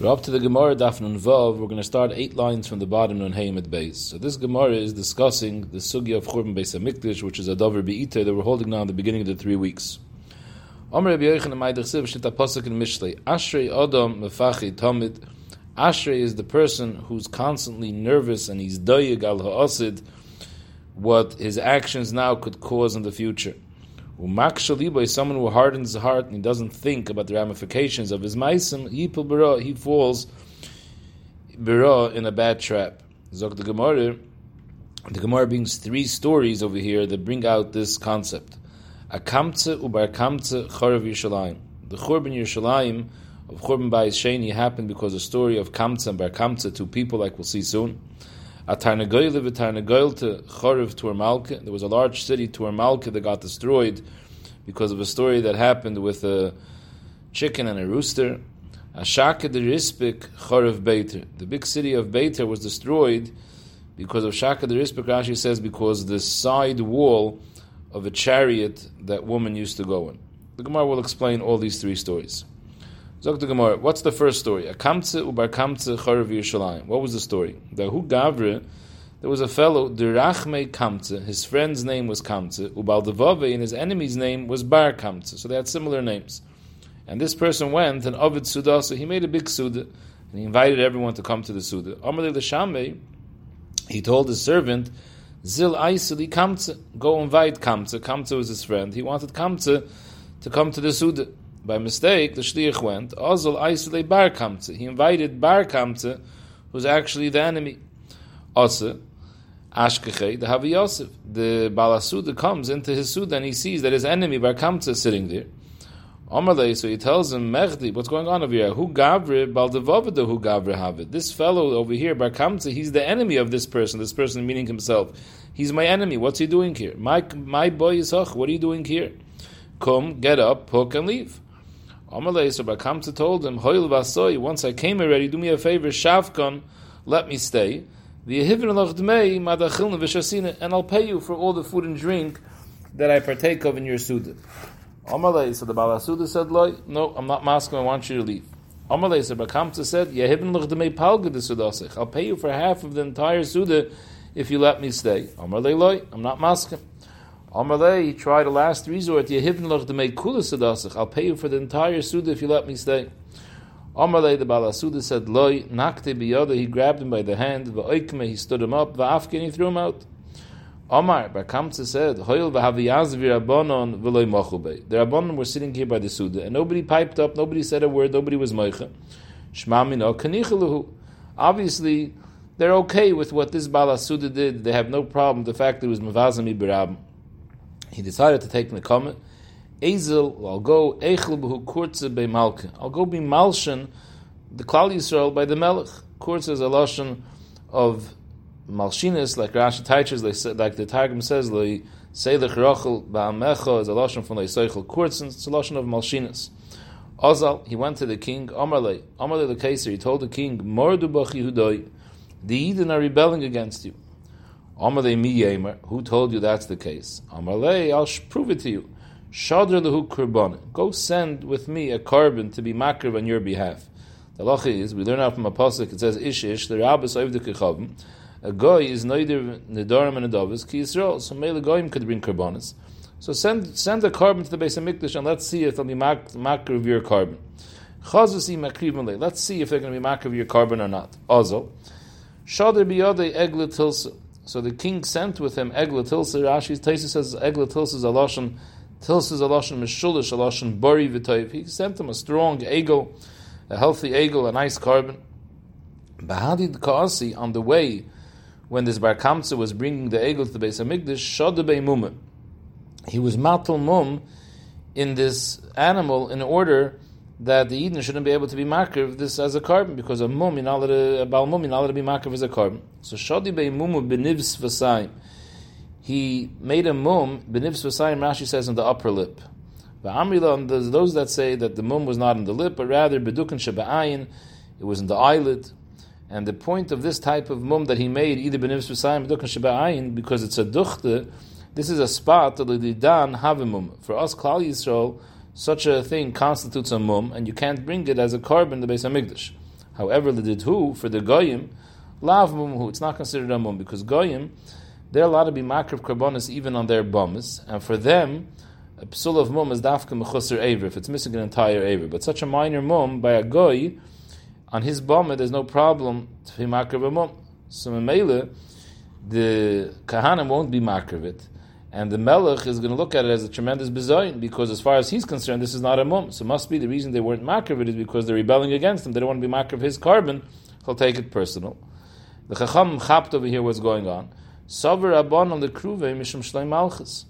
We're up to the Gemara Daf Nun Vav. We're going to start eight lines from the bottom Nun Hayim base. So this Gemara is discussing the sugya of Churban Beis Hamikdash, which is a Dover Be'iter that we're holding now in the beginning of the three weeks. Omer Rabbi Yochanan Ma'idach Ashrei Adam Mefachi Tamid Ashrei is the person who's constantly nervous and he's doyeg al ha'asid what his actions now could cause in the future. Umak is someone who hardens his heart and he doesn't think about the ramifications of his maisim, he falls in a bad trap. Zog the Gemara, the Gemara brings three stories over here that bring out this concept. Akamtze ubar kamtze chorav Yerushalayim. The Churban Yerushalayim of Churban Bayis Sheni happened because the story of Kamtze and Bar Kamtze, two people like we'll see soon. To Tuar There was a large city, Tuar Malka, that got destroyed because of a story that happened with a chicken and a rooster. Ashaka the Rispik. The big city of Beiter was destroyed because of Shaka Rashi says, because the side wall of a chariot that woman used to go in. The Gemara will explain all these three stories. Zok the Gemara, what's the first story? A kamtze ubar kamtze charav Yerushalayim. What was the story? The hu gavre, there was a fellow, Dirachme Kamtze, his friend's name was Kamtze, Ubal Devave, and his enemy's name was Bar Kamtze. So they had similar names. And this person went and Ovid Suda, so he made a big Suda, and he invited everyone to come to the Suda. Amalei L'Shambe, he told his servant, Zil Aisili Kamtze, go invite Kamtze. Kamtze was his friend. He wanted Kamtze to come to the Suda. By mistake, the shliach went. Ozol Aisle Bar Kamtze. He invited Bar Kamtze, who's actually the enemy. Ose Ashkeche the Havi Yosef. The Balasuda comes into his suda and he sees that his enemy Bar Kamtze is sitting there. Amalei, so he tells him, Mechdi, what's going on over here? Who gavre baldevavada who gavre havid? This fellow over here, Bar Kamtze, he's the enemy of this person. This person meaning himself. He's my enemy. What's he doing here? My my boy Yisach, what are you doing here? Come, get up, hook, and leave. Amalei, Bakamta told him, Hoil vasoy, once I came already, do me a favor, Shavkon, let me stay. And I'll pay you for all the food and drink that I partake of in your Suda. Amalei, so the Balasuda said, no, I'm not masking, I want you to leave. Amalei, so Bakamta said, I'll pay you for half of the entire Suda if you let me stay. Amalei, I'm not masking. Amalei, tried a last resort. Sedasich. I'll pay you for the entire suda if you let me stay. Amalei, the balasuda said, loy nakte biyada. He grabbed him by the hand. Va'oikme, he stood him up. Va'afkin, he threw him out. Omar, Barkamtza said, Hoyel v'haviyaz v'rabonon v'loy mochube. The rabbonon were sitting here by the suda, and nobody piped up, nobody said a word, nobody was moicha. Shmamino kanichaluhu. Obviously, they're okay with what this balasuda did. They have no problem. The fact that it was mavazami birab he decided to take Nekama. Ezel, I'll go Echel b'hu kurtze be Malka. I'll go be Malshan, the Klal Yisrael by the Melech. Kurtze is a lashon of Malshinis, like Rashi teaches, like the Targum says, le Seilech Rachel ba'amecha is a lashon from Leiseichel Kurtzen. It's a lashon of Malshinis. Ozal, he went to the king, Amarle, Amarle the Kaisar, he told the king, Mordu b'ch Yehudoi, the Eden are rebelling against you. Who told you that's the case? I'll prove it to you. Go send with me a korban to be makriv on your behalf. The law is, we learn out from a pasuk, it says, Ish ish, the rabbis the kechavim. A goy is neither nedarim and adavis ki Yisrael. So mele goyim could bring karbanis. So send send a korban to the base of Mikdash and let's see if they'll be makriv of your korban. Chazusi makriv Let's see if they're going to be makriv your korban or not. Also, Shadr biyadei egle. So the king sent with him Egla Tilsa. Rashi's Taisa says Egla Tilsa is a lashon. Tilsa is a lashon mishulish, a lashon bari. He sent him a strong eagle, a healthy eagle, a nice korban. Bahadid Kaasi on the way when this Bar Kamsa was bringing the eagle to the base of Migdash, Shadabei Mumah. He was matal mum in this animal in order that the Eden shouldn't be able to be makriv this as a korban because a mum in a bal mum in to be makriv as a korban. So shadi be mumu benivs v'sayim. He made a mum benivs v'sayim. Rashi says on the upper lip. V'amrila, there's those that say that the mum was not in the lip, but rather bedukin shaba'ayin, it was in the eyelid. And the point of this type of mum that he made, either benivs v'sayim, bedukin shaba'ayin, because it's a duchte, this is a spot that the dan havimum. For us, Klal Yisrael, such a thing constitutes a mum, and you can't bring it as a korban base of Migdash. However, the who for the goyim, lav mumhu. It's not considered a mum because goyim they're allowed to be makrav karbonis even on their bums, and for them, a psul of mum is dafka mechusser aver if it's missing an entire aver. But such a minor mum by a goy on his bum, there's no problem to be makrav a mum. So the kahana won't be makrav it. And the melech is going to look at it as a tremendous bizayin because, as far as he's concerned, this is not a mum. So, must be the reason they weren't makrav it is because they're rebelling against him. They don't want to be makrav his korban. He'll take it personal. The chacham chapt over here what's going on. Savar Rabban on the Kruve Mishum Shlei Malchus.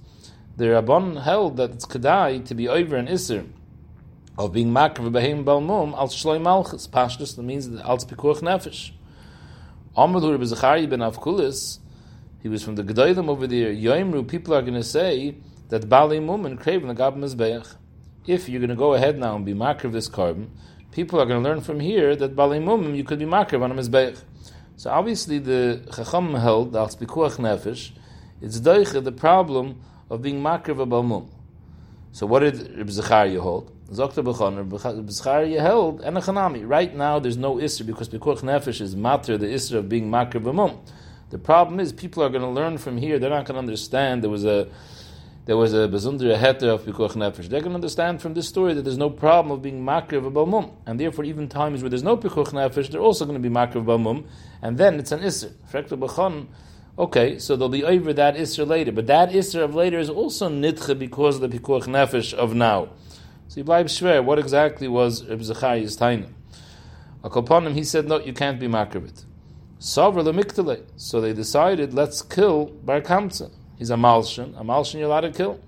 The Rabban held that it's Kedai to be over an Isser of being Makar Behem Balmum al Shlei Malchus. Pashtus, means al Pikuach Nefesh. Amr Rabbi ben Avkulis, he was from the Gedolim over there. Yoimru, people are going to say that Bali Mum and Kraven the Gab Mizbeach. If you're going to go ahead now and be Makar of this korban, people are going to learn from here that Bali Mum you could be Makar on a Mizbeach. So obviously the Chacham held, al Spikuach Nefesh, it's doiche the problem of being makar of a balmum. So what did Reb Zechariah hold? Zokta Bechon, Reb Zechariah held, and a. Right now there's no Isra because Spikuach Nefesh is matter, the Isra of being makar of a mum. The problem is people are going to learn from here, they're not going to understand there was a there was a bezundere heter of pikuach nefesh. They're going to understand from this story that there's no problem of being makriv of a balmum, and therefore even times where there's no pikuach nefesh, they're also going to be makriv of balmum, and then it's an isser. Okay, so they'll be over that isser later, but that isser of later is also nitche because of the pikuach nefesh of now. So you bleib shver. What exactly was Reb Zechariah's taina? Him, he said, no, you can't be makriv it. So they decided, let's kill Bar Kamtzah. He's a malshin. A malshin you're allowed to kill.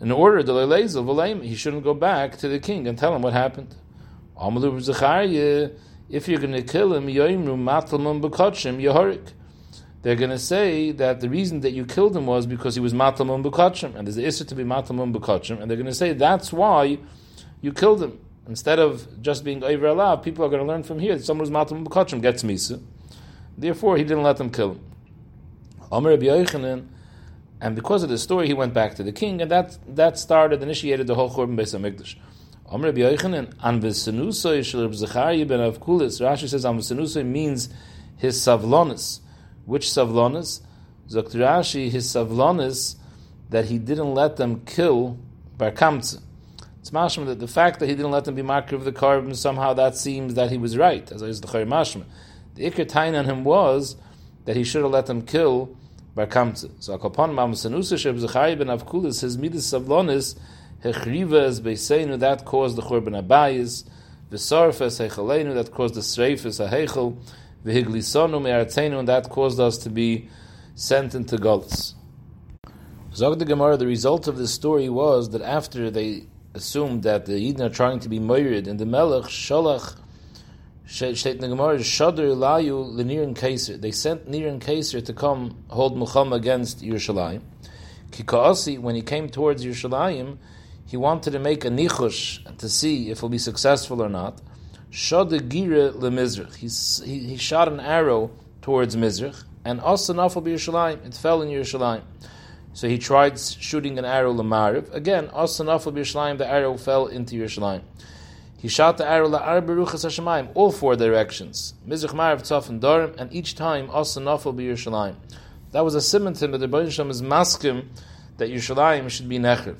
In order, to Valaim, he shouldn't go back to the king and tell him what happened. If you're going to kill him, they're going to say that the reason that you killed him was because he was matalmum b'kachim, and there's the issue to be matalmum b'kachim, and they're going to say that's why you killed him. Instead of just being over allowed, people are going to learn from here that someone who's matalmum b'kachim gets misa. Therefore, he didn't let them kill him. Yochanan, and because of the story, he went back to the king, and that that started, initiated the whole Churban Beis Hamikdash. Amr Yochanan, an v'senusoi ben Avkulis. Rashi says an v'senusoi means his savlonis. Which savlonis? Zokt Rashi, his savlonis that he didn't let them kill Bar Kamtzah. It's mashma that the fact that he didn't let them be marker of the korban somehow that seems that he was right, as I was the mashma. The ikr tain on him was that he should have let them kill Bar Kamtzah. So Akopon Mam Sanusa Sheb Zechai ben Avkulis, his midas savlonis, Hechriva as Beisenu, that caused the Churban Abayis, V'sarfes Hechalenu, that caused the Sreifes Hechel, V'higlisonu Me'aratzenu, and that caused us to be sent into Golis. Zog the Gemara, the result of this story was that after they assumed that the Yidden are trying to be murdered in the Melech, and They sent Nir and Kaser to come hold milchama against Yerushalayim. Kikaasi, when he came towards Yerushalayim, he wanted to make a nichush to see if he'll be successful or not. Shadr Gira LeMizrach. He, he shot an arrow towards Mizrach, and Asanaf of Yerushalayim. It fell in Yerushalayim. So he tried shooting an arrow Lamariv. Again, Asanaf of the arrow fell into Yerushalayim. He shot the arrow la'ar beruchas Hashemayim, all four directions. Mizrach Marav Tzaf and Dorim, and each time nafel be Yerushalayim. That was a simon to him that the Rebbe is maskim that Yerushalayim should be nechiv.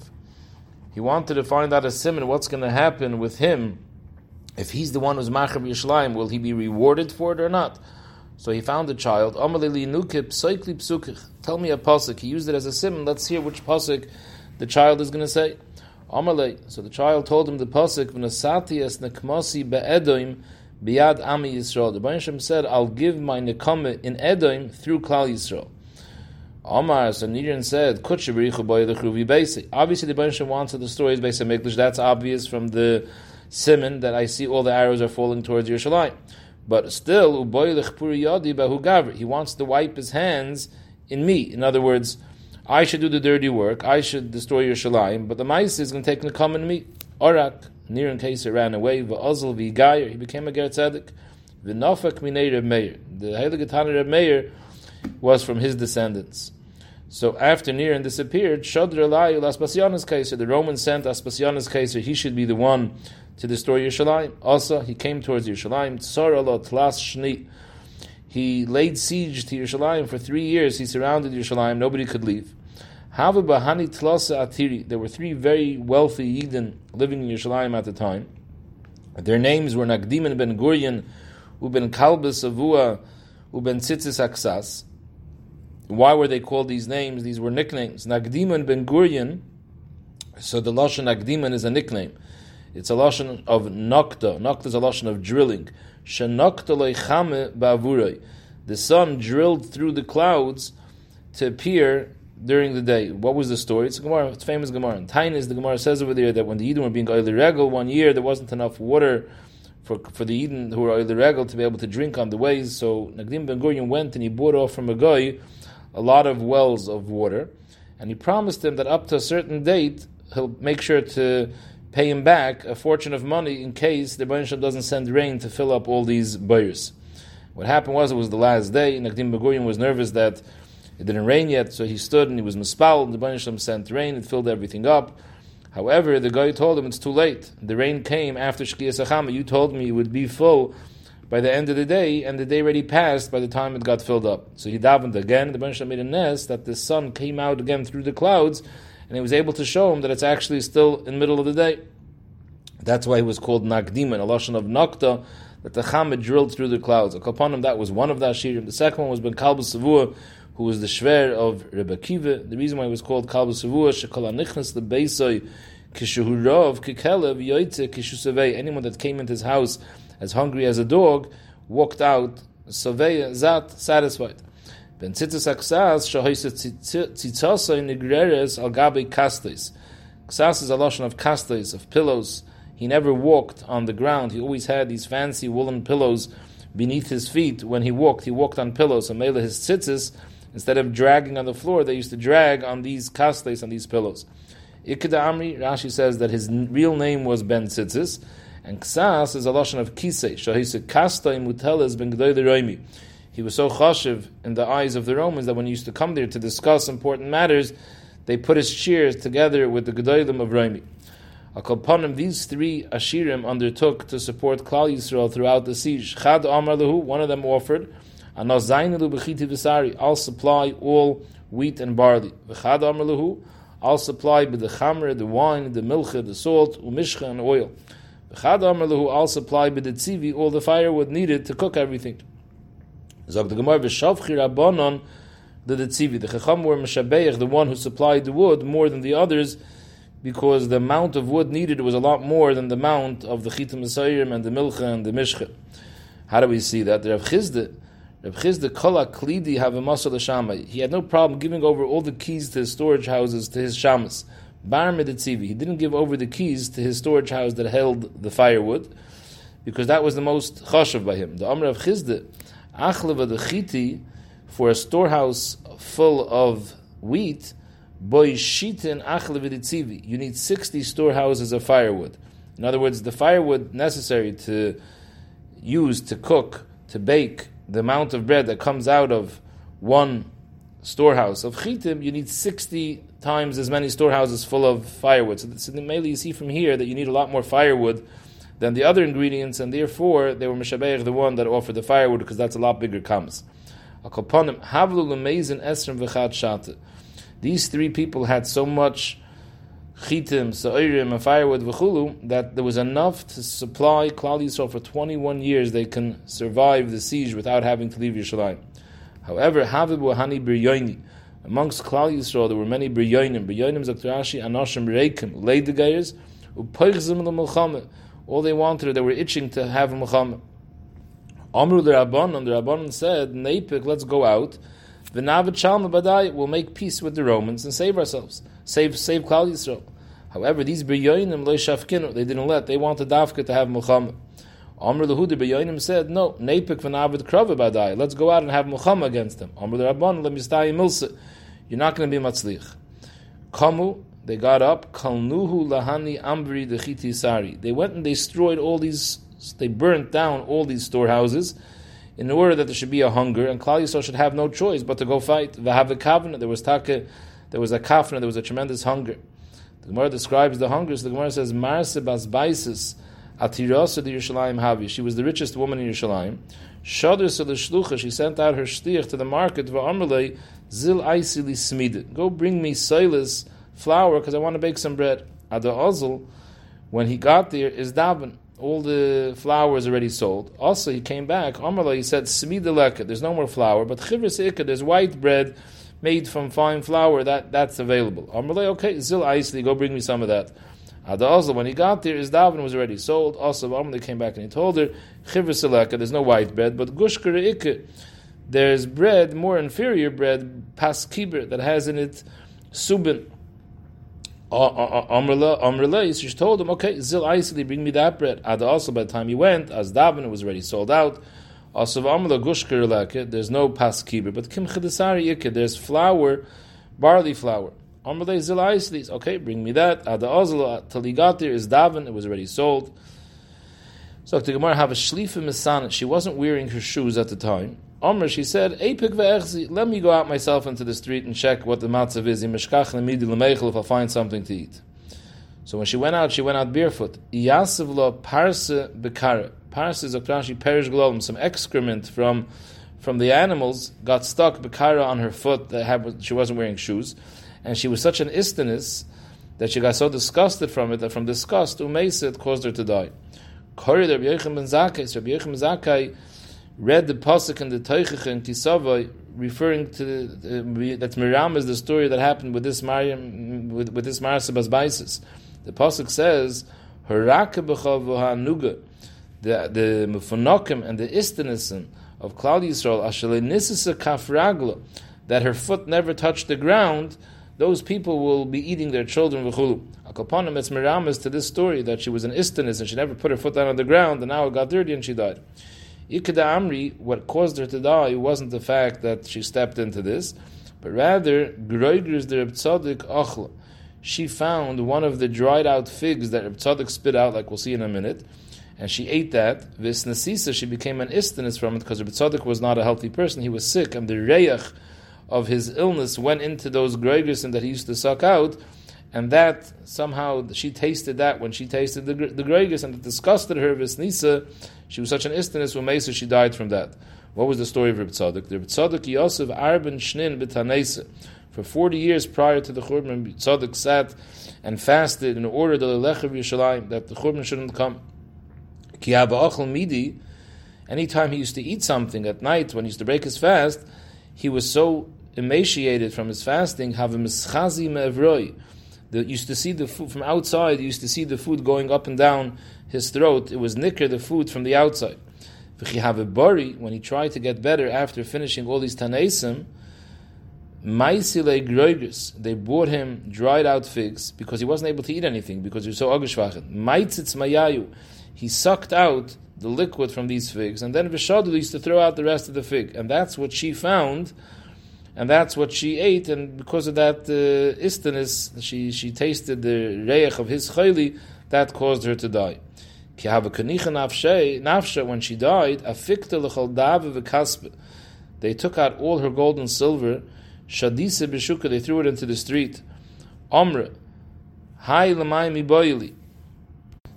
He wanted to find out a simon what's going to happen with him if he's the one who's machav Yerushalayim. Will he be rewarded for it or not? So he found the child. Tell me a pasuk. He used it as a simon. Let's hear which pasuk the child is going to say. So the child told him the pasuk v'nasati nekmasi be'edoim ami Yisrael. The Baruch said, "I'll give my nekame in Edom through Klal Yisrael." Omar so Niran said, Obviously, the Baruch wants the stories based on Mikdash. That's obvious from the simon that I see all the arrows are falling towards Yerushalayim. But still, he wants to wipe his hands in me. In other words, I should do the dirty work. I should destroy Yerushalayim. But the mice is going to take the common me. Orak, near in case ran away. Va'ozl v'gayer. He became a ger tzedek. V'nofak minei Reb Meir. The Heilige Reb Meir was from his descendants. So after Niran disappeared, Shadr Elayu Aspasianus Kaiser, the Romans sent Aspasianus Kaiser, he should be the one to destroy Yerushalayim. Also, he came towards Yerushalayim. Allah Tlas Shni. He laid siege to Yerushalayim for three years. He surrounded Yerushalayim. Nobody could leave. Hava Atiri. There were three very wealthy Eden living in Yerushalayim at the time. Their names were Nagdim ben Gurion, Uben Kalba Savua, Uben Tzitzis Aksas. Why were they called these names? These were nicknames. Nagdim ben Gurion. So the lashon Nagdiman is a nickname. It's a lashon of nokta. Nokta is a lashon of drilling. Shenokta leichame ba'avuray. The sun drilled through the clouds to appear during the day. What was the story? It's a Gemara. It's famous Gemara. And Tain is the Gemara says over there that when the Eden were being oily regal one year, there wasn't enough water for for the Eden who were oily regal to be able to drink on the ways. So Nagdim Ben Gurion went and he bought off from a guy a lot of wells of water, and he promised him that up to a certain date he'll make sure to pay him back a fortune of money in case the Baruch doesn't send rain to fill up all these buyers. What happened was it was the last day. Ben Gurion was nervous that it didn't rain yet, so he stood and he was mispal. The Baruch sent rain; it filled everything up. However, the guy told him it's too late. The rain came after Shkiyas Achama. You told me it would be full by the end of the day, and the day already passed by the time it got filled up. So he davened again. The Baruch made a nest that the sun came out again through the clouds and he was able to show him that it's actually still in the middle of the day. That's why he was called Nagdiman, a lashon of Nakta, that the Chamed drilled through the clouds. Upon him, that was one of the Ashirim. The second one was Ben Kalba Savua, who was the Shver of Rebbe Kiva. The reason why he was called Kalba Savua, Shekala Nichnas the Beisoi, Kishurov, Kikelev, Yoitze, Kishusavei. Anyone that came into his house as hungry as a dog walked out, Savei, Zat, satisfied. Ben tzitzis aksas shahoyse tzitzasa in nigreres al gabe kastes. Ksas is a lotion of kastes, of pillows. He never walked on the ground. He always had these fancy woolen pillows beneath his feet. When he walked, he walked on pillows. So mele his tzitzis, instead of dragging on the floor, they used to drag on these kastes, on these pillows. Ikeda Amri, Rashi says that his real name was Ben Tzitzis, and Ksas is a lotion of kisei. Shahisa kasta imuteles ben gdoy he was so chashiv in the eyes of the Romans that when he used to come there to discuss important matters, they put his cheers together with the Gedolim of Raimi. Akalpanim, these three Ashirim undertook to support Klal Yisrael throughout the siege. Chad Amar Lehu, one of them offered, I'll supply all wheat and barley. V'chad Amar Lehu, I'll supply the chamer, the wine, the milcha, the salt, umishcha, and oil. V'chad Amar Lehu, I'll supply the tzivi, all the firewood needed to cook everything. Zog the Gemara v'shavchi rabbanon the Tzivi. The Chacham were Meshabeich, the one who supplied the wood more than the others, because the amount of wood needed was a lot more than the amount of the Chitim Messiah and the Milcha and the Mishcha. How do we see that? The Rav Chizde, Rav Chizde Kola Klidi have a He had no problem giving over all the keys to his storage houses to his Shamas. Bar Meditzivi. He didn't give over the keys to his storage house that held the firewood, because that was the most chashav by him. The Amr of Chizde, Achleva the chiti for a storehouse full of wheat, boy shitin achleva. You need sixty storehouses of firewood. In other words, the firewood necessary to use to cook, to bake the amount of bread that comes out of one storehouse of chitim, you need 60 times as many storehouses full of firewood. So, so mainly you see from here that you need a lot more firewood than the other ingredients, and therefore they were Mishabeich, the one that offered the firewood, because that's a lot bigger comes. These three people had so much chitim, sa'irim, and firewood v'chulu that there was enough to supply Klal Yisrael for 21 years. They can survive the siege without having to leave Yerushalayim. However, Hani amongst Klal Yisrael, there were many Biryoinim. Biryoinim Zaktarashi, Anoshim Reikim, Leidegayers, Upoichzim L'Mulchamah all they wanted, they were itching to have milchama. Amru the Rabbanon, the Rabbanon said, Neipik, let's go out. V'navet Badai, we'll make peace with the Romans and save ourselves. Save, save Klal Yisrael. However, these B'yoinim, Lo they didn't let, they wanted Dafka to have milchama. Amr the Huda B'yoinim said, no, Neipik v'navet Krava Badai, let's go out and have milchama against them. Amr the Rabbanon, let me. You're not going to be Matzlich. Kamu, they got up, Kalnuhu Lahani Ambri Dechiti Sari. They went and destroyed all these, they burnt down all these storehouses in order that there should be a hunger, and Klal Yisrael should have no choice but to go fight. Vahav there was take, there was a kafna, there was a tremendous hunger. The Gemara describes the hunger, so the Gemara says, Marse bas baisis, Atirasa the Yerushalayim Havi. She was the richest woman in Yerushalayim. Shadur Shlucha, she sent out her shtiach to the market, Va'amalei, Zil Aisili Smid. Go bring me silas flour, because I want to bake some bread. Uh, Ada Ozl, when he got there, is Daven. All the flour is already sold. Also, he came back. Amalei, he said, Smid there's no more flour, but Chivris Ikka, there's white bread made from fine flour, that, that's available. Amalei, okay, Zil Aisili, go bring me some of that. Uh, Ada also, when he got there, his daven was already sold. Also, Amr came back and he told her, Chivr there's no white bread, but Gushkar Ikke, there's bread, more inferior bread, Pas Kibir, that has in it Subin. Amrla, so she told him, okay, Zil Aisli, bring me that bread. Ada also, by the time he went, as daven, it was already sold out. Also, Amrla Gushkar there's no Pas Kibir, but Kim Chidasari there's flour, barley flour. Okay, bring me that. Ada Ozla, till he got there, is daven, it was already sold. So the Gemara have a shlifa misana. She wasn't wearing her shoes at the time. Omer, she said, let me go out myself into the street and check what the matzav is. If I find something to eat. So when she went out, she went out barefoot. Yasav lo parsa bekara. Parsa is a Rashi perish some excrement from from the animals got stuck bekara on her foot that had, she wasn't wearing shoes and she was such an istanis that she got so disgusted from it that from disgust, Umeisa, it caused her to die. Rabbi Yechim ben Rabbi Yechim Zakkai read the pasuk in the Teichach and Kisava, referring to uh, that Miriam is the story that happened with this Mariam with, with this Marasabas Baisis. The pasuk says, "Haraka nuga," the the mufonokim and the istanisim of Klal Yisrael, ashale nisisa kafragla, that her foot never touched the ground those people will be eating their children v'chulu. Akapanim, it's miramas to this story that she was an istanis and she never put her foot down on the ground and now it got dirty and she died. Ikeda Amri, what caused her to die wasn't the fact that she stepped into this, but rather, Groigers the Tzadik Achla. She found one of the dried out figs that Reb Tzadik spit out, like we'll see in a minute, and she ate that. This Nasisa, she became an istanis from it because Reb Tzadik was not a healthy person, he was sick, and the Reyach of his illness went into those and that he used to suck out, and that somehow she tasted that when she tasted the, the and it disgusted her. Visnisa, she was such an istanis when Mesa she died from that. What was the story of Reb Tzadok? Reb Tzadok Yosef Arben Shnin b'Tanesa. For 40 years prior to the Churban, Tzadok sat and fasted in order that the Lech of that the Churban shouldn't come. Ki midi, anytime he used to eat something at night when he used to break his fast, he was so emaciated from his fasting, mischazi me'evroi. The, used to see the food from outside, he used to see the food going up and down his throat. It was nicker, the food from the outside. bari, when he tried to get better after finishing all these tanaisim, Maisile groigus, they brought him dried out figs because he wasn't able to eat anything because he was so mayayu, he sucked out the liquid from these figs, and then Vishadu used to throw out the rest of the fig, and that's what she found and that's what she ate, and because of that uh, she, she tasted the reich of his chayli, that caused her to die. When she died. They took out all her gold and silver, shadisa b'shuka, they threw it into the street. Omre, hai l'mayim iboyli.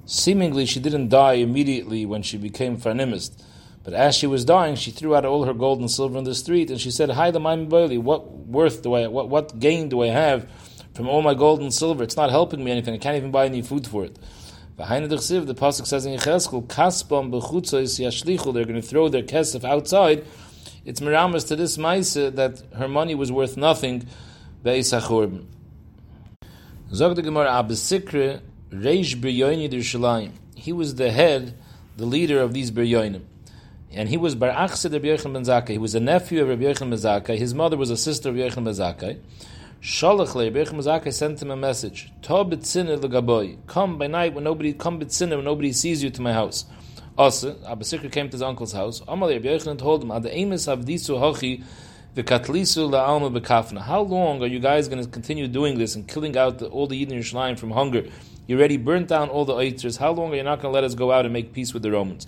Seemingly, she didn't die immediately when she became farnimist. But as she was dying, she threw out all her gold and silver in the street, and she said, "Hi, the Maim what worth do I, what, what gain do I have from all my gold and silver? It's not helping me anything. I can't even buy any food for it." The pasuk says in Yecheskel, "Kaspam yashlichu." They're going to throw their kesef outside. It's miramas to this ma'isa that her money was worth nothing. Be'isachurb. Zog the Gemara Abesikre Reish Biryoini He was the head, the leader of these Biryoinim and he was Bar Achsid Rabbi Yochanan ben Zakkai. He was a nephew of Rabbi Yochanan ben Zakkai. His mother was a sister of Yochanan ben Zakkai. Shalach le Rabbi Yochanan sent him a message. Come by night when nobody come betzine when nobody sees you to my house. Also, Abba Sikr came to his uncle's house. Amal Yochanan told him, "Ad emes avdisu hochi v'katlisu la'alma bekafna." How long are you guys going to continue doing this and killing out the, all the Yidden Yerushalayim from hunger? You already burnt down all the oiters. How long are you not going to let us go out and make peace with the Romans?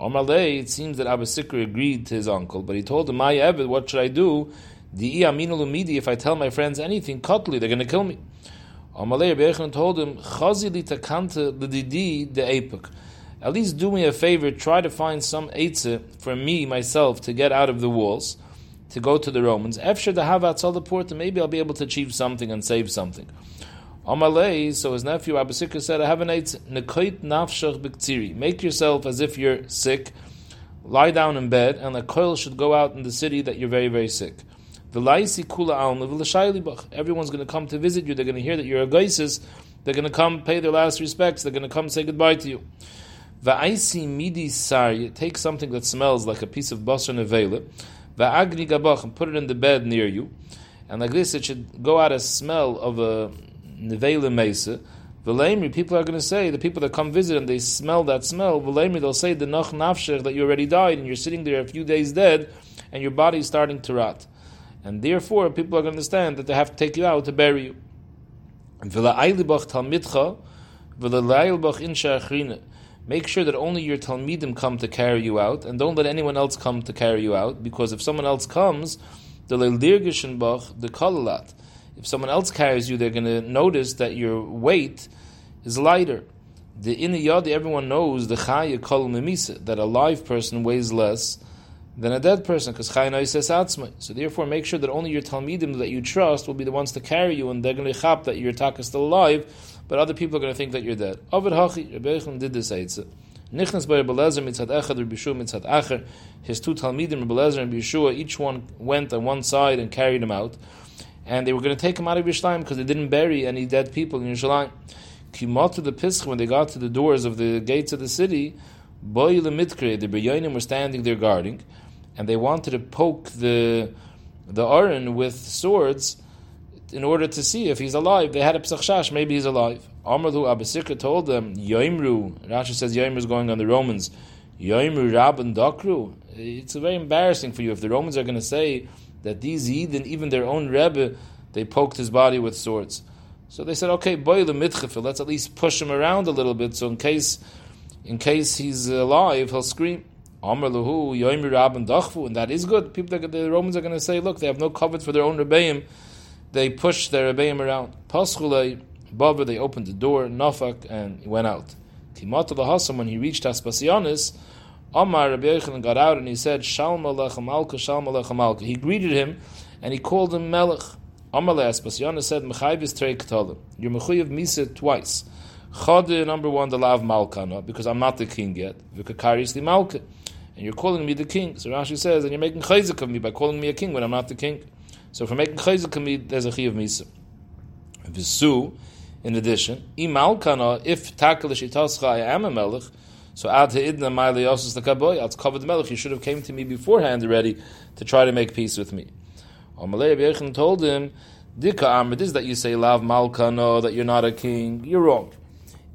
Omalei, it seems that Abba Sikr agreed to his uncle, but he told him, My Evid, what should I do? The Iaminul if I tell my friends anything, Kotli, they're going to kill me. Omalei Rebbe told him, Chazili takanta l'didi de epuk. At least do me a favor, try to find some eitzah for me, myself, to get out of the walls, to go to the Romans. After the Havat the port, maybe I'll be able to achieve something and save something. Amalei, so his nephew Abasika said, I have an eitzah, nekoit nafshach. Make yourself as if you're sick, lie down in bed, and a coil should go out in the city that you're very, very sick. Everyone's going to come to visit you. They're going to hear that you're a geisis. They're going to come pay their last respects. They're going to come say goodbye to you. Midi take something that smells like a piece of basar nevela, va'agni gabach, and put it in the bed near you, and like this it should go out a smell of a nevela mesa. V'leimri, people are going to say, the people that come visit and they smell that smell, v'leimri, they'll say, the noch nafshech, that you already died, and you're sitting there a few days dead, and your body is starting to rot. And therefore, people are going to understand that they have to take you out to bury you. Make sure that only your Talmidim come to carry you out, and don't let anyone else come to carry you out, because if someone else comes, the Leildirgishenbach, the Kalalat. If someone else carries you, they're going to notice that your weight is lighter. The Iniyadi, everyone knows the Chaya Kol that a live person weighs less than a dead person, because Chaya says Atzmai. So therefore, make sure that only your Talmidim that you trust will be the ones to carry you, and they're going to chap that your taka is still alive, but other people are going to think that you're dead. Ovid Hachi, Rebbe did this Eitzah. Nichnas by Rebbe Lezer mitzad echad, Rebbe Yeshua mitzad acher. His two Talmidim, Rebbe Lezer and Yeshua, each one went on one side and carried him out. And they were going to take him out of Yerushalayim because they didn't bury any dead people in Yerushalayim. to the Pisch, when they got to the doors of the gates of the city, Boy Mitkre, the Beyonim were standing there guarding, and they wanted to poke the the Aron with swords, in order to see if he's alive. They had a psachshash, maybe he's alive. Amarlu Abasika told them, Yoimru, Rashi says Yoimru is going on the Romans, Yoimru Rabban Dakru. It's very embarrassing for you if the Romans are going to say that these Eden, even their own Rebbe, they poked his body with swords. So they said, okay, boy the mitchafil, let's at least push him around a little bit, so in case in case he's alive, he'll scream. Amr Lahu, Yoimru Rabban Dachfu, and that is good. People, the Romans are going to say, look, they have no covet for their own Rebbeim they push their Rebbeim around. Paschulei, Baba, they opened the door, Nafak, and he went out. Timot Hasam, when he reached Aspasianis, Amar Rabbi Yochanan got out and he said, Shalom Alecha Malka, Shalom Malka. He greeted him and he called him Melech. Amar Aspasianis said, Mechayvis Trei K'talim. You're Mechuyev Misa twice. Chode, number one, the Lav Malka, no, because I'm not the king yet. Vikakaris the Malka. And you're calling me the king. So Rashi says, and you're making chayzik of me by calling me a king when I'm not the king. So for making chayzik of me, there's a chiyuv misa. Visu, in addition, imal kana if takel shitascha I am a melech. So ad idna ma'le yosus the kaboy. I'll cover the melech. You should have came to me beforehand already to try to make peace with me. Amalei Yechon told him, Dika Amr, this is that you say lav malka no, that you're not a king. You're wrong.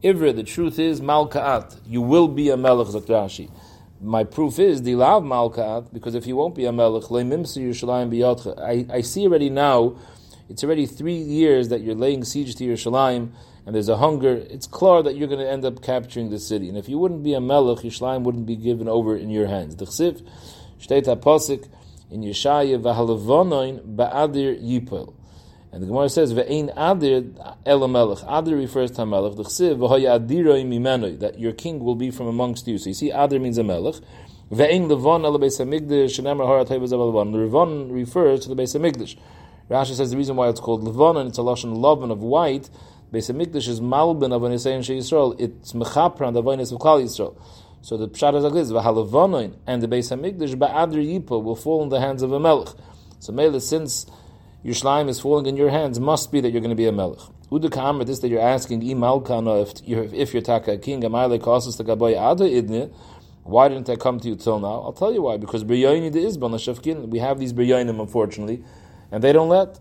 Ivra, the truth is malkaat. You will be a melech, Rashi my proof is dilav malkat because if you won't be a melech leimimsi Yerushalayim biyotcha. I I see already now. It's already three years that you're laying siege to Yerushalayim, and there's a hunger. It's clear that you're going to end up capturing the city. And if you wouldn't be a melech, Yerushalayim wouldn't be given over in your hands. The chsiv shteit haposik in Yeshaya v'halavonoin ba'adir yipel. And the Gemara says, "Ve'ein adir el melech." Adir refers to melech. The chsiv v'hoya adiroi mimenu that your king will be from amongst you. So you see, adir means a melech. Ve'ein levon el beis hamikdash shenemar harat levon. The levon refers to the beis hamikdash. Rashi says the reason why it's called levon and it's a lashon levon of white. Beis hamikdash is malbin of an Yisrael She. It's mechapran the avonis of Klal Yisrael. So the pshat is like this: v'halavonoin and the beis hamikdash ba'adir yipo will fall in the hands of a melech. So mele since Yerushalayim is falling in your hands, must be that you're going to be a melech. Uda kamer, this that you're asking, if you're, if you're taka king, kausus the gaboy ada idne, why didn't I come to you till now? I'll tell you why, because Biryoini de Izban, Shafkin, we have these Biryoinim, unfortunately, and they don't let.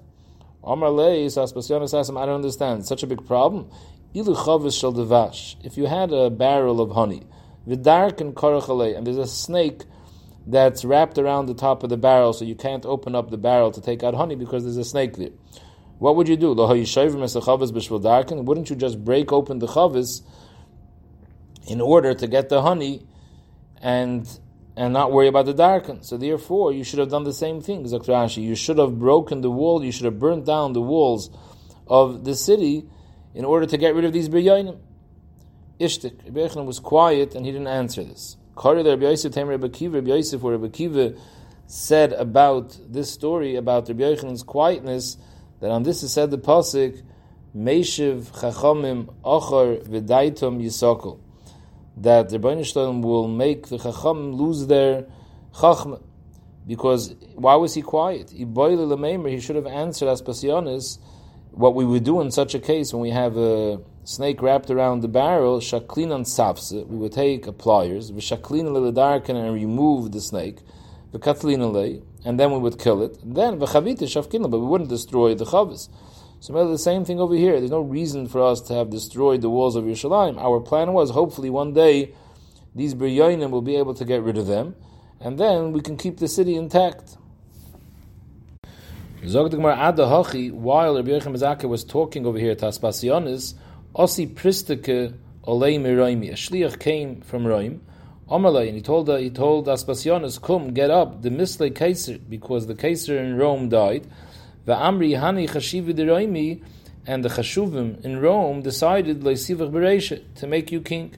Amar Lei, Saspasiana Sassam, I don't understand. It's such a big problem. If you had a barrel of honey, vidark and and there's a snake that's wrapped around the top of the barrel, so you can't open up the barrel to take out honey because there's a snake there. What would you do? Wouldn't you just break open the chavis in order to get the honey and and not worry about the darken? So therefore, you should have done the same thing, Zakrashi. You should have broken the wall. You should have burnt down the walls of the city in order to get rid of these biryonim. Ishtik. Yochanan was quiet and he didn't answer this. Kari Rabbi Yosef, Tamer Rabbi Kiva, Rabbi Yosef, where Rabbi Kiva said about this story about Rabbi Yochanan's quietness, that on this is said the pasuk, Meishiv Chachamim Achar V'daitom Yisakol, that the Rebbeinu will make the Chacham lose their Chachma. Because why was he quiet? He should have answered Aspasionis what we would do in such a case when we have a snake wrapped around the barrel, shaklinan safse, we would take a pliers, v'shaklina ledarkan and remove the snake, v'katlina and then we would kill it. Then v'chavita shafkina, but we wouldn't destroy the chavis. So the same thing over here. There's no reason for us to have destroyed the walls of Yerushalayim. Our plan was hopefully one day these biryonim will be able to get rid of them, and then we can keep the city intact. Zog the Gemara Ada Hachi, while Rabbi Yechim was talking over here to Aspasionis, Osi Pristike Olei Miroimi, a shliach came from Roim, Omalei, and he told he told Aspasionis, come, get up, the Misle Kaiser, because the Kaiser in Rome died, the Amri Hani Chashivi Roimi, and the Chashuvim in Rome decided Leisivach Beresha to make you king.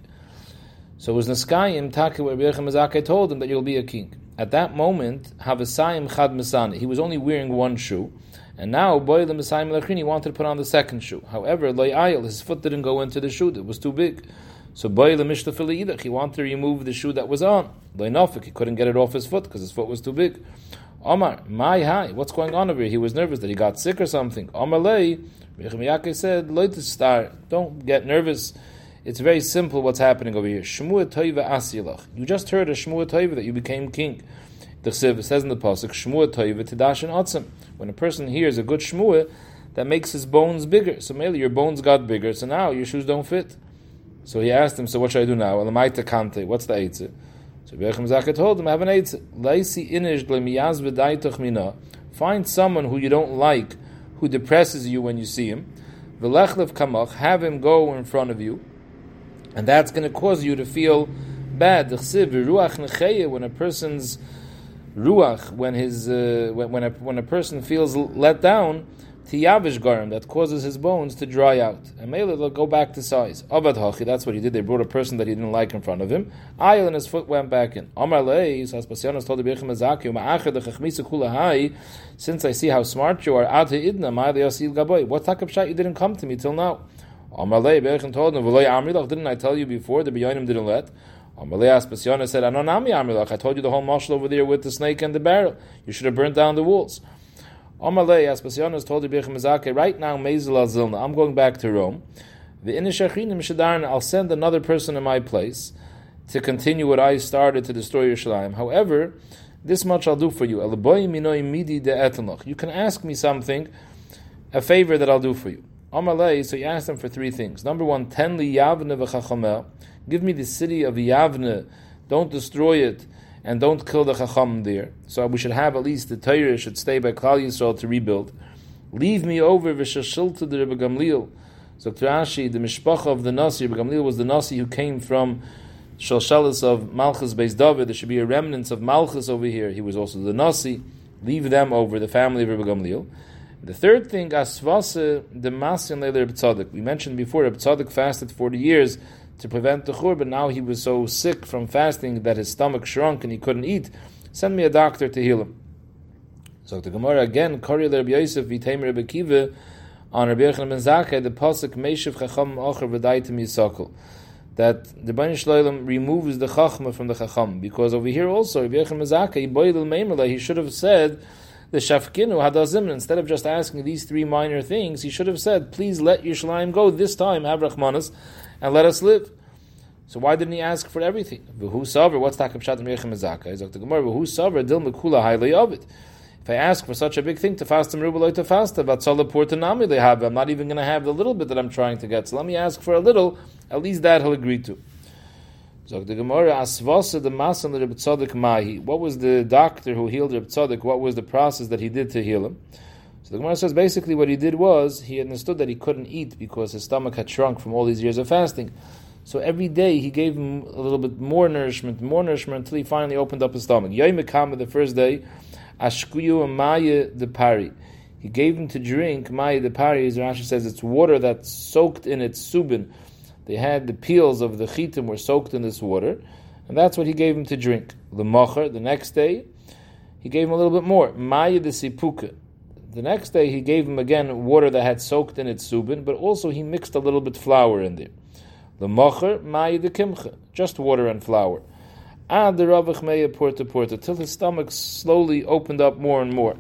So it was Naskayim Taka where Yechim told him that you'll be a king. At that moment, Havasayim Chad Masani, he was only wearing one shoe, and now Boy the Lachrin, he wanted to put on the second shoe. However, Ayil, his foot didn't go into the shoe, it was too big. So Boy the Mishtafil he wanted to remove the shoe that was on. Loy Nafik, he couldn't get it off his foot because his foot was too big. Omar, my hi, what's going on over here? He was nervous that he got sick or something. Omar Lei, Rechim said, Loy to star, don't get nervous. It's very simple what's happening over here. Shmua toiva asilach. You just heard a shmua toiva that you became king. The Chsiv says in the pasuk, shmua toiva tidashin atzim. When a person hears a good shmua, that makes his bones bigger. So maybe your bones got bigger, so now your shoes don't fit. So he asked him, so what should I do now? kante. What's the eitzah? So Bechem Zaka told him, have an eitzah. Laisi inish glemiyaz v'daitach mina. Find someone who you don't like, who depresses you when you see him. V'lechlev kamach. Have him go in front of you and that's going to cause you to feel bad. When a person's ruach, when his uh, when when a, when a person feels let down, tiyavish garam that causes his bones to dry out, and maybe they'll go back to size. Avad hachi, that's what he did. They brought a person that he didn't like in front of him. Ayel and his foot went back in. Amar lei, so Aspasianos told the Bechem Azaki, ma'acher the chachmisa kulahai. Since I see how smart you are, ad idna ma'ali yasil gaboy. What takab shot you didn't come to me till now? Amalei Berchen told him, V'loi Amrilach, didn't I tell you before? The B'yonim didn't let. Amalei Aspasyona said, Anonami Amrilach, I told you the whole marshal over there with the snake and the barrel. You should have burnt down the walls. Amalei Aspasyona told Birchim right now, Mezel al Zilna, I'm going back to Rome. The Inishachinim Shadarn, I'll send another person in my place to continue what I started to destroy Yerushalayim. However, this much I'll do for you. You can ask me something, a favor that I'll do for you. Amalei, so he asked them for three things. Number one, ten li Yavne v'chachamel. Give me the city of Yavne. Don't destroy it, and don't kill the chacham there. So we should have at least the Torah should stay by Klal Yisrael to rebuild. Leave me over v'shashilta the Rebbe Gamliel. So Rashi, the mishpacha of the Nasi, Rebbe Gamliel was the Nasi who came from Shalshalis of Malchus Beis David. There should be a remnants of Malchus over here. He was also the Nasi. Leave them over, the family of Rebbe Gamliel. The third thing, asvase the masin leil Tzadik. We mentioned before, Reb Tzadik fasted 40 years to prevent the chur, but now he was so sick from fasting that his stomach shrunk and he couldn't eat. Send me a doctor to heal him. So the Gemara again, Kori Reb Yosef v'teim Reb Akiva, on Reb Yechon ben Zakkai, the pasuk Meishiv Chacham Ocher v'daitim Yisakol. That the Bani Shloim removes the Chachma from the Chacham. Because over here also, Reb Yechon ben Zakkai, he should have said, the Shafkinu Hadazim, instead of just asking these three minor things, he should have said, please let Yerushalayim go this time, have Rachmanas, and let us live. So why didn't he ask for everything? V'hu savar, what's takab shat miyachem ezaka? He's like the Gemara, v'hu savar, dil mekula hayle yavid. If I ask for such a big thing to fast rubaloi to fast, I'm not even going to have the little bit that I'm trying to get. So let me ask for a little, at least that he'll agree to. So the Gemara asvasa the masan the Rebbe Tzadik mahi. What was the doctor who healed Rebbe Tzadik? What was the process that he did to heal him? So the Gemara says basically what he did was he understood that he couldn't eat because his stomach had shrunk from all these years of fasting. So every day he gave him a little bit more nourishment, more nourishment until he finally opened up his stomach. Yoimekama the first day, ashkuyu maya the pari. He gave him to drink maya the pari. As Rashi says, it's water that's soaked in its subin they had the peels of the chitim were soaked in this water, and that's what he gave him to drink. The mocher, the next day, he gave him a little bit more. Maya the sipuka. The next day he gave him again water that had soaked in its subin, but also he mixed a little bit flour in there. The mocher, maya the kimcha, just water and flour. Ad the ravach meya porta porta, till his stomach slowly opened up more and more.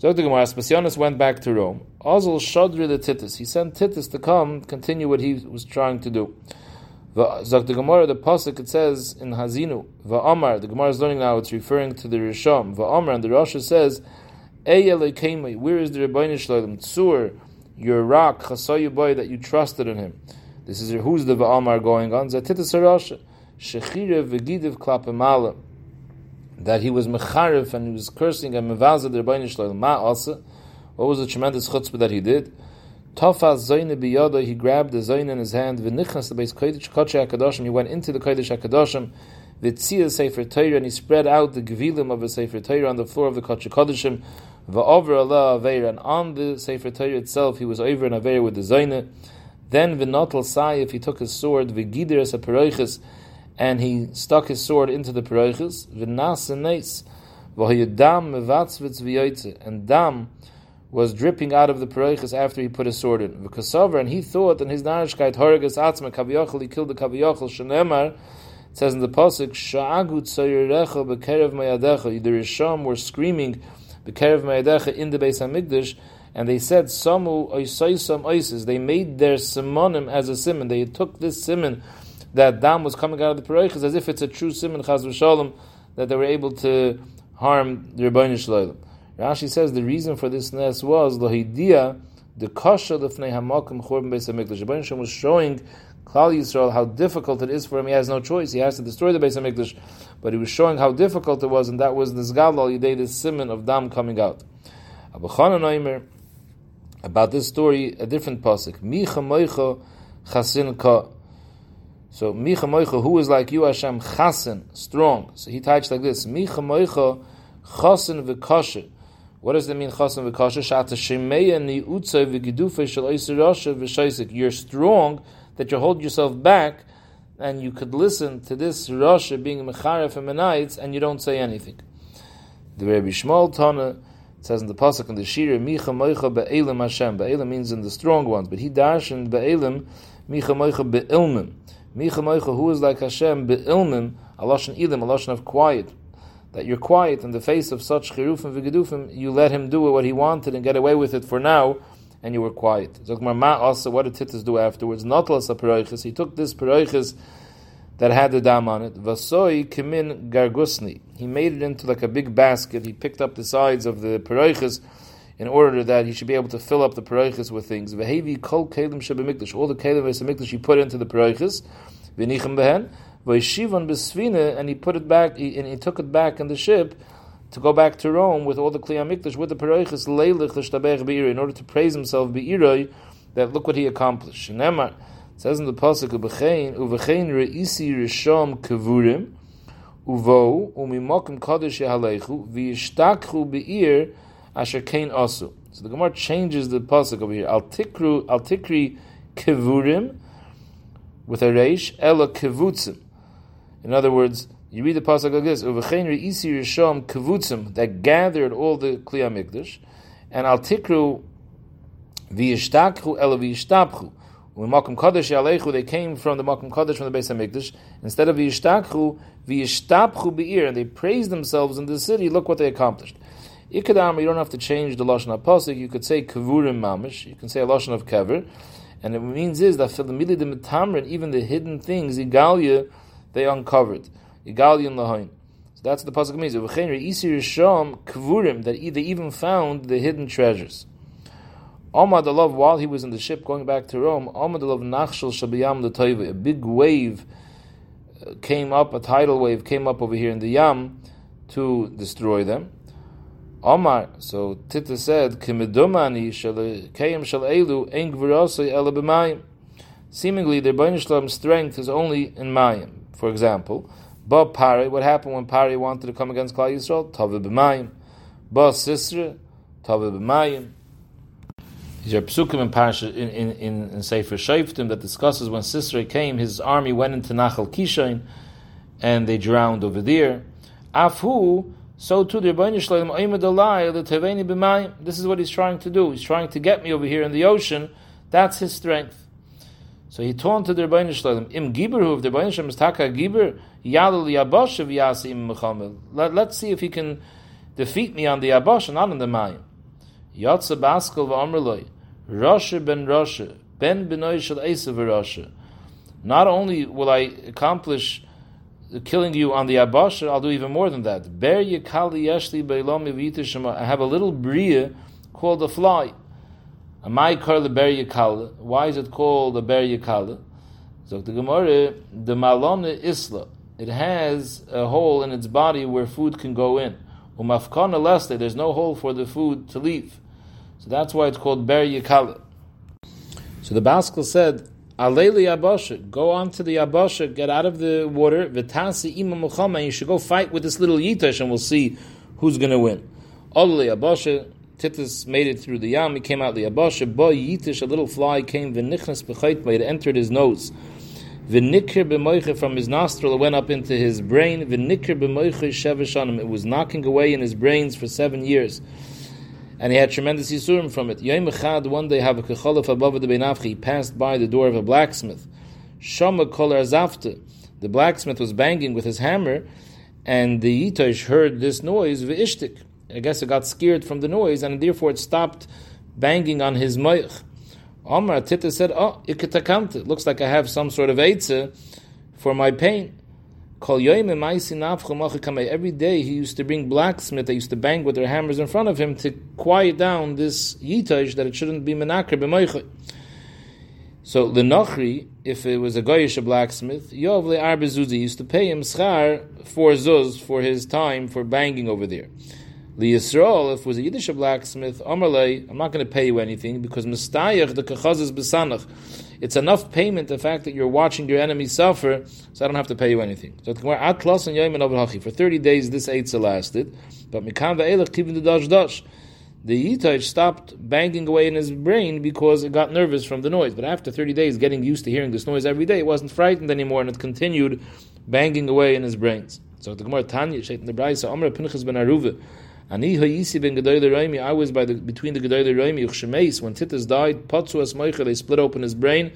Gemara, Aspasianus went back to Rome. Ozil Shadri the Titus. He sent Titus to come, continue what he was trying to do. Zok the pasuk it says in Hazinu, Va'amar. The Gemara is learning now; it's referring to the Risham. Va'amar, and the Rasha says, Where is the Rebbeinu Shalom? Tzur, your rock, Chasayu boy that you trusted in him. This is who's the Va'amar going on? Zatitis Rasha. Shechire v'gidiv klapemala. That he was mecharif and he was cursing and mevazah the Rebbeinu Shalom. Ma also. What was the tremendous chutzpah that he did? Tafaz Zayin biyada, he grabbed the Zayin in his hand, v'nichnas the base Kodesh Kodesh HaKadoshim, he went into the Kodesh HaKadoshim, v'tzia Sefer Torah, and he spread out the gevilim of the Sefer Torah on the floor of the Kodesh HaKadoshim, v'over Allah and on the Sefer Torah itself, he was over and Aveir with the Zayin. Then v'notel Sayif, he took his sword, v'gider es ha and he stuck his sword into the peroiches, v'nas neis, v'hoyadam mevatzvitz v'yoytze, and dam, was dripping out of the peroiches after he put his sword in. V'kasover, and he thought in his narishkeit horigas atzma kaviyachal, he killed the kaviyachal shenemar. It says in the pasuk, sha'agu tzayirecha bekerev mayadecha. The Risham were screaming bekerev mayadecha in the Beis Hamikdash, and they said, samu oisaisam oises. They made their simonim as a simon. They took this simon that dam was coming out of the peroiches as if it's a true simon chaz v'shalom that they were able to harm the Rebbeinu Shalom. Rashi says the reason for this nest was lohidia the kasha lefnei hamakim churban beis hamikdash. Rebbeinu was showing Klal Yisrael how difficult it is for him. He has no choice. He has to destroy the Beis Hamikdash, but he was showing how difficult it was, and that was the Zgal Yidei, the simon of Dam coming out. Abu Chanan about this story, a different pasuk. Micha moicha chasin ka. So Micha moicha, who is like you, Hashem, chasin, strong. So he touched like this. Micha moicha chasin v'kasher. What does that mean? Chasam v'kasha shata shemeya ni'utzay v'gidufe shel rasha v'shaisik. You're strong that you hold yourself back, and you could listen to this rasha being mecharef and menayitz, and you don't say anything. The Rabbi Shmuel Tana says in the pasuk in the Shira, Micha Moicha be'elim Hashem. Be'elim means in the strong ones, but he darshan be'elim Micha Moicha be'ilmim. Micha Moicha, who is like Hashem be'ilmim, a lashon ilim, a of quiet that you're quiet in the face of such chirufim v'gedufim, you let him do what he wanted and get away with it for now, and you were quiet. Zokmar ma also, what did Titus do afterwards? Notlas a He took this peroiches that had the dam on it. Vasoi kimin gargusni. He made it into like a big basket. He picked up the sides of the peroiches in order that he should be able to fill up the peroiches with things. Vehevi kol kelim shebemikdash. All the kelim v'esamikdash he put into the peroiches. V'nichem behen. Vayshivon besvina, and he put it back, and he took it back in the ship to go back to Rome with all the Kliyamikdash, with the Pereichas Leilich L'shtabech Be'iroi, in order to praise himself Be'iroi, that look what he accomplished. Nemar, says in the Pasuk, Uvechein, Uvechein Re'isi Rishom Kevurim, Uvo, Umimokim Kodesh Yehalechu, V'yishtakchu Be'ir, Asher Kain Osu. So the Gemara changes the Pasuk over here. Al Tikru, Al Tikri Kevurim, with a Reish, Ela Kevutzim. In other words, you read the pasuk like this: "Uvechein reisi rishom kavutzim that gathered all the kliya mikdash, and al tikru v'yishtakhu el v'yishtabchu." When Makom Kadosh Yalechu, they came from the Makom Kadosh from the Beis Hamikdash. Instead of v'yishtakhu, v'yishtabchu be'ir, and they praised themselves in the city. Look what they accomplished. Ikadam, you don't have to change the lashon pasuk. You could say kavurim mamish. You can say a lashon of kever, and it means is that even the hidden things, igalya they uncovered. Igalion lahain. So that's the pasuk means. kvurim that they even found the hidden treasures. Omad Alav, while he was in the ship going back to Rome, Omad Alav Nachshel Shabiyam the a big wave uh, came up, a tidal wave came up over here in the Yam to destroy them. Omar, so Tita said, Kimidumani Kayim Shal Elu Ein. Seemingly, their Bainishlam's strength is only in Mayim for example, Ba Pari, what happened when Pari wanted to come against Klal Yisrael? Tave b'mayim. Ba Sisra, Tave b'mayim. These are psukim in Parsha in in, in, Sefer Shoftim that discusses when Sisera came, his army went into Nachal Kishain, and they drowned over there. Afu, so too the Rebbeinu Shalom Oimed Alai the Teveni B'mayim. This is what he's trying to do. He's trying to get me over here in the ocean. That's his strength. So he to the Rebbeinu Shalom. Im Giberhu, if the Rebbeinu Shalom is Taka Giber, Yalil Yabosha V'yasi Im Mechamel. Let's see if he can defeat me on the Yabosh, not on the Mayim. Yatsa Baskel V'amrloi. Rasha ben Rasha, ben benoy shel Esav Rasha. Not only will I accomplish killing you on the Abasha, I'll do even more than that. Ber Yekali Yeshli Beilom I have a little bria called a fly. Amai Kar the Ber Yekala. Why is it called a Ber Yekala? So the Gemara, the Malone Isla. It has a hole in its body where food can go in. Umafkana Leste, there's no hole for the food to leave. So that's why it's called Ber. So the Baskel said, Aleli Abasha, go on to the Abasha, get out of the water, Vitasi Ima milchama, you should go fight with this little Yitash and we'll see who's going to win. Aleli Abasha, Titus made it through the Yam, he came out the Abasha, Boy Yitash, a little fly came, Vinichnas Bechait, it entered his nose. V'nikir b'moiche from his nostril, it went up into his brain. V'nikir b'moiche shevishanim, it was knocking away in his brains for seven years and he had tremendous yisurim from it. Yom Echad, one day, have a kecholef above the beinafchi. He passed by the door of a blacksmith. Shama kolar zafta. The blacksmith was banging with his hammer, and the yitosh heard this noise. Ve'ishtik. I guess it got scared from the noise, and therefore it stopped banging on his moich. Omar Tita said, "Oh, it Looks like I have some sort of eitzah for my pain." Every day he used to bring blacksmith, they used to bang with their hammers in front of him to quiet down this yitash that it shouldn't be menakre b'moicha. So the Nochri, if it was a goyish blacksmith, Yov le'ar used to pay him schar for zuz for his time for banging over there. The Yisrael, if it was a Yiddish blacksmith, Amarlei, I'm not going to pay you anything because Mustayach, the Kachaz is Besanach. It's enough payment, the fact that you're watching your enemy suffer, so I don't have to pay you anything. So For 30 days, this Eitzah lasted, but Mikan Ve'elech Kivin the Dash Dash. The Yitach stopped banging away in his brain because it got nervous from the noise. But after 30 days, getting used to hearing this noise every day, it wasn't frightened anymore, and it continued banging away in his brains. So the Gemara Tanya, Shaitan the Braisa, Amr Pinchas ben Aruva, Ani hayisi ben Gedoyle Raimi, I was by the, between the Gedoyle Raimi, Uchshemeis, when Titus died, Patsu as Moicha, they split open his brain,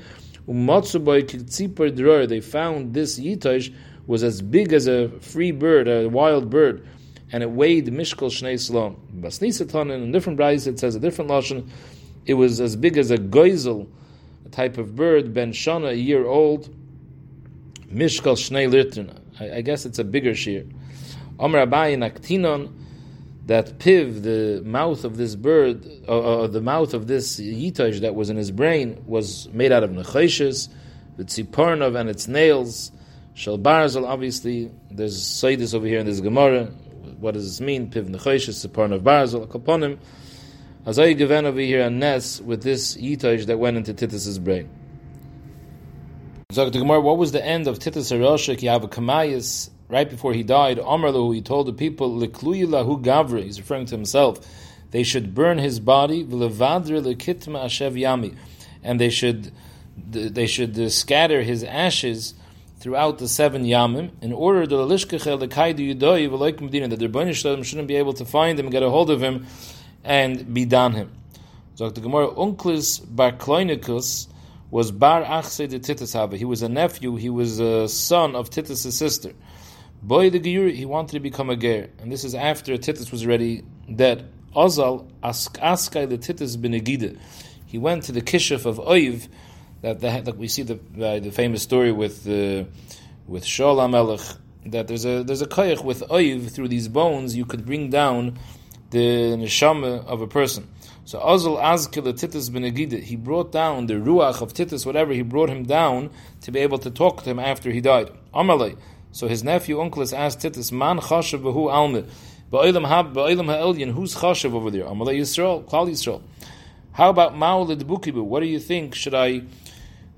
Umatsu by Kitzipar Dror, they found this Yitosh was as big as a free bird, a wild bird, and it weighed Mishkal Shnei Salom. Basnisatan, in a different price, it says a different Lashon, it was as big as a goizel, a type of bird, Ben Shana, a year old, Mishkal Shnei Litrina. I, I guess it's a bigger shear. Amr Abayi Naktinon, that piv, the mouth of this bird, uh, uh, the mouth of this yitosh that was in his brain, was made out of nechoshes, the tzipornov and its nails. Shel barzel, obviously, there's saydis over here in this Gemara. What does this mean? Piv nechoshes, tzipornov barzel, kaponim. As I given over here a nest with this yitosh that went into Titus's brain. So the Gemara, what was the end of Titus Haroshik? You have a kamayas right before he died, Amarlu, he told the people, lahu gavri, he's referring to himself, they should burn his body, lekitma ashev yami, and they should they should uh, scatter his ashes throughout the seven yamim in order the lishkechel the that Rebbeinu shouldn't be able to find him get a hold of him and be done him. So the Gemara Unclis bar Kloinikus was bar achse de Titus He was a nephew. He was a son of Titus' sister. Boy the Giyur, he wanted to become a ger, and this is after Titus was already dead. Ozal ask, askai the Titus benegide. He went to the kishuf of Oiv, that, the, that we see the uh, the famous story with uh, with Shaul Amelech, that there's a there's a koyach with Oiv through these bones you could bring down the neshama of a person. So Ozal Azkil the Titus benegide, he brought down the ruach of Titus, whatever he brought him down to be able to talk to him after he died. Amalei. So his nephew Unclus asked Titus, Man chashav b'hu alme. Ba'olam hab ba'olam ha'elyon, who's chashav over there? Amalei Yisrael, Klal Yisrael. How about Ma'olid Bukibu? What do you think? Should I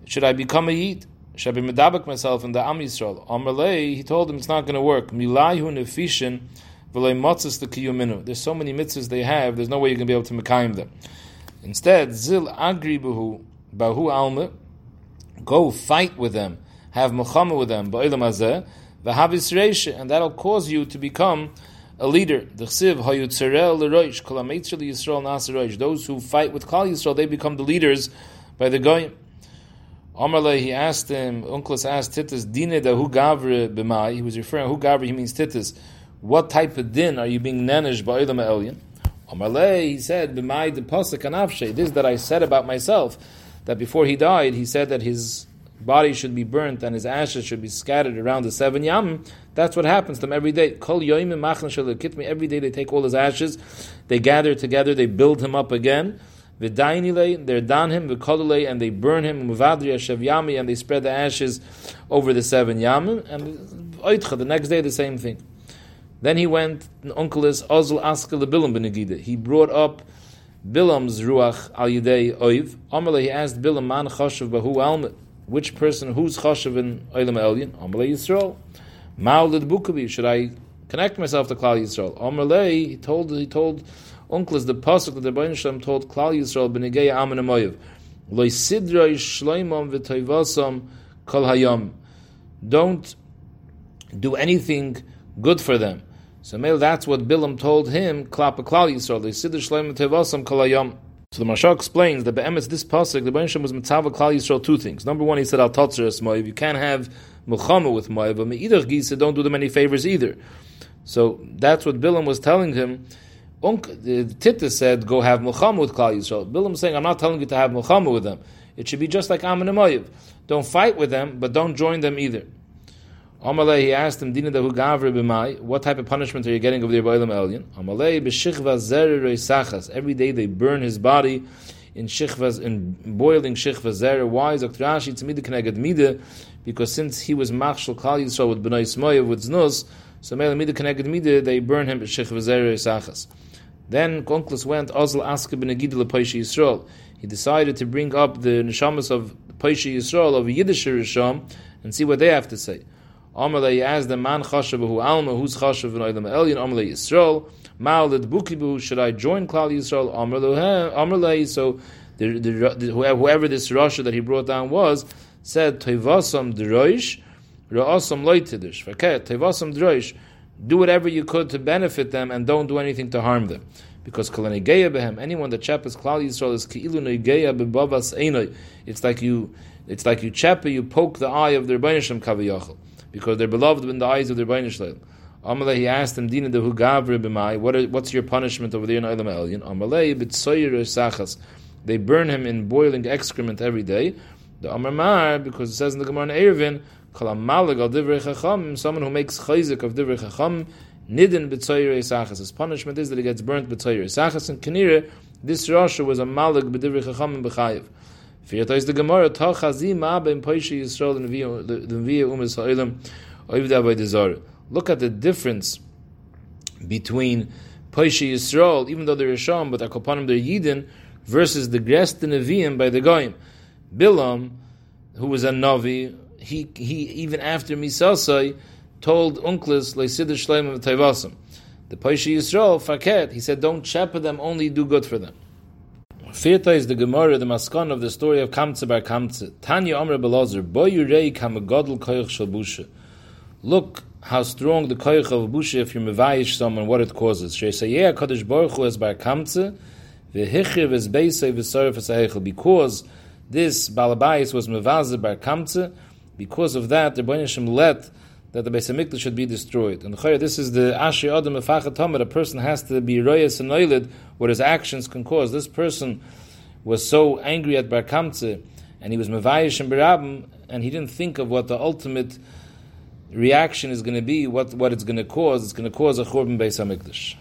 should I become a Yid? Should I be medabak myself in the Am Yisrael? Amalei, he told him it's not going to work. Milayhu nefishin motzes the kiyuminu. There's so many mitzvahs they have, there's no way you're going to be able to mekayim them. Instead, zil agri bahu bahu alma, go fight with them, have milchama with them, ba'ilam hazeh, v'havis reisha, and that'll cause you to become a leader. Those who fight with Klal Yisrael, they become the leaders by the goyim. Amarle, he asked him, Unclus asked Titus, Dine da gavre b'mai, he was referring, hu gavre, he means Titus, what type of din are you being managed by Olam Elyon? Amarle, he said, b'mai de pasuk anavshe, this that I said about myself, that before he died, he said that his body should be burnt and his ashes should be scattered around the seven yam. That's what happens to them every day. Kol yoyim Every day they take all his ashes, they gather together, they build him up again. V'dainile, they dan him, v'kolule, and they burn him, muvadri yami, and they spread the ashes over the seven yamim, and oitcha, the next day the same thing. Then he went, Unclus Ozl Aska Bilam ben He brought up Bilam's Ruach al Yidei Oiv. Amalei, he asked Bilam, Man Choshev Bahu Almit, which person, who's Choshev in Oilam Elyon? Amalei Yisrael. Ma'alid Bukavi, should I connect myself to Klal Yisrael? Amalei, he told, he told Unclus the pasuk that the Rebbeinu Shalom told Klal Yisrael b'negei Amin Amoyev, loy sidroi shloimom v'toivosam kol hayom. Don't do anything good for them. So that's what Bilam told him, Klapa Klal Yisrael, loy sidroi shloimom v'toivosam kol hayom. So the Mashal explains that Be'emetz, this pasuk, the Shalom was mitzvah Klal Yisrael two things. Number one, he said, al totzer es Moyev, you can't have milchama with Moyev, but Me'idach Gisa, don't do them any favors either. So that's what Bilam was telling him, the Tita said, go have milchama with Klal Yisrael. Bilam saying, I'm not telling you to have milchama with them. It should be just like Ammon and Moav. Don't fight with them, but don't join them either. Amalei, he asked him, Dina dahu gavre b'mai, what type of punishment are you getting over there by Elyon? Amalei, b'shichva zer sachas. Every day they burn his body in shichvas, in boiling shichva zer. Why? Zok Rashi, tzmida keneged mida, because since he was machshel Klal Yisrael with B'nai Smoyev, with Znus, so mele mida keneged mida, they burn him b'shichva zer sachas. Then Konklus went, Ozl Aske Benegid Paishi Yisrael. He decided to bring up the neshamas of Paishi Yisrael of Yiddish Risham and see what they have to say. Amalei asked the man Chashabahu Alma, who's Chashav in Oilam Elyon, Amalei Yisrael, Ma'alid Bukibu, should I join Klal Yisrael? Amalei, so the, the, the, whoever this Rasha that he brought down was, said, Tevasam Droish, Ra'asam Loitidish. Faket, Tevasam Droish, do whatever you could to benefit them and don't do anything to harm them. Because behem, anyone that chappers klal Yisrael is keilu bebavas einoi. It's like you, it's like you chapper, you poke the eye of their Rebbeinu Shem kaviyachol, because they're beloved in the eyes of their Rebbeinu Amalei, he asked him, Dina de hugavre b'mai, what what's your punishment over there in Eilam Elyon? Amalei, b'tsoyer sachas. They burn him in boiling excrement every day. The Amar because it says in the Gemara in Eruvin, someone who makes chayzik of divrei chacham, nidin b'tzoyer esachas. His punishment is that he gets burnt b'tzoyer esachas. And Kanira, this Rasha was a malig b'divrei chacham and b'chayiv. Fiyata is the Gemara, Tal chazi ma ben poishi Yisrael the Nviya umas ha'ilam oivda Look at the difference between poishi Yisrael, even though they're Risham, but akopanim they're Yidin, versus the Gres Nevi'im by the Goyim. Bilam, who was a Navi, he he even after Misasai told Unclus Leisidr Shleim of Taivasim. The Paishi Yisrael Faket, he said, don't shepherd them, only do good for them. Firta is the Gemara, the Maskon of the story of Kamtze bar Kamtze. Tanya Amr Belazar, Boyurei Kamagodl Koyach Shalbusha. Look how strong the Koyach of Busha if you're Mevayish someone, what it causes. Sheisayeh HaKadosh Baruch Hu es bar Kamtze, V'hichiv es Beisei V'soref es Because this Balabayis was Mevazer bar Kamtze, because of that, the Rebbeinu let that the Beis Hamikdash should be destroyed. And this is the Ashi Adam Mefachat A person has to be royas and what his actions can cause. This person was so angry at Bar Kamtze, and he was Mevayish and Berabim, and he didn't think of what the ultimate reaction is going to be, what, what it's going to cause. It's going to cause a Churban Beis Hamikdash.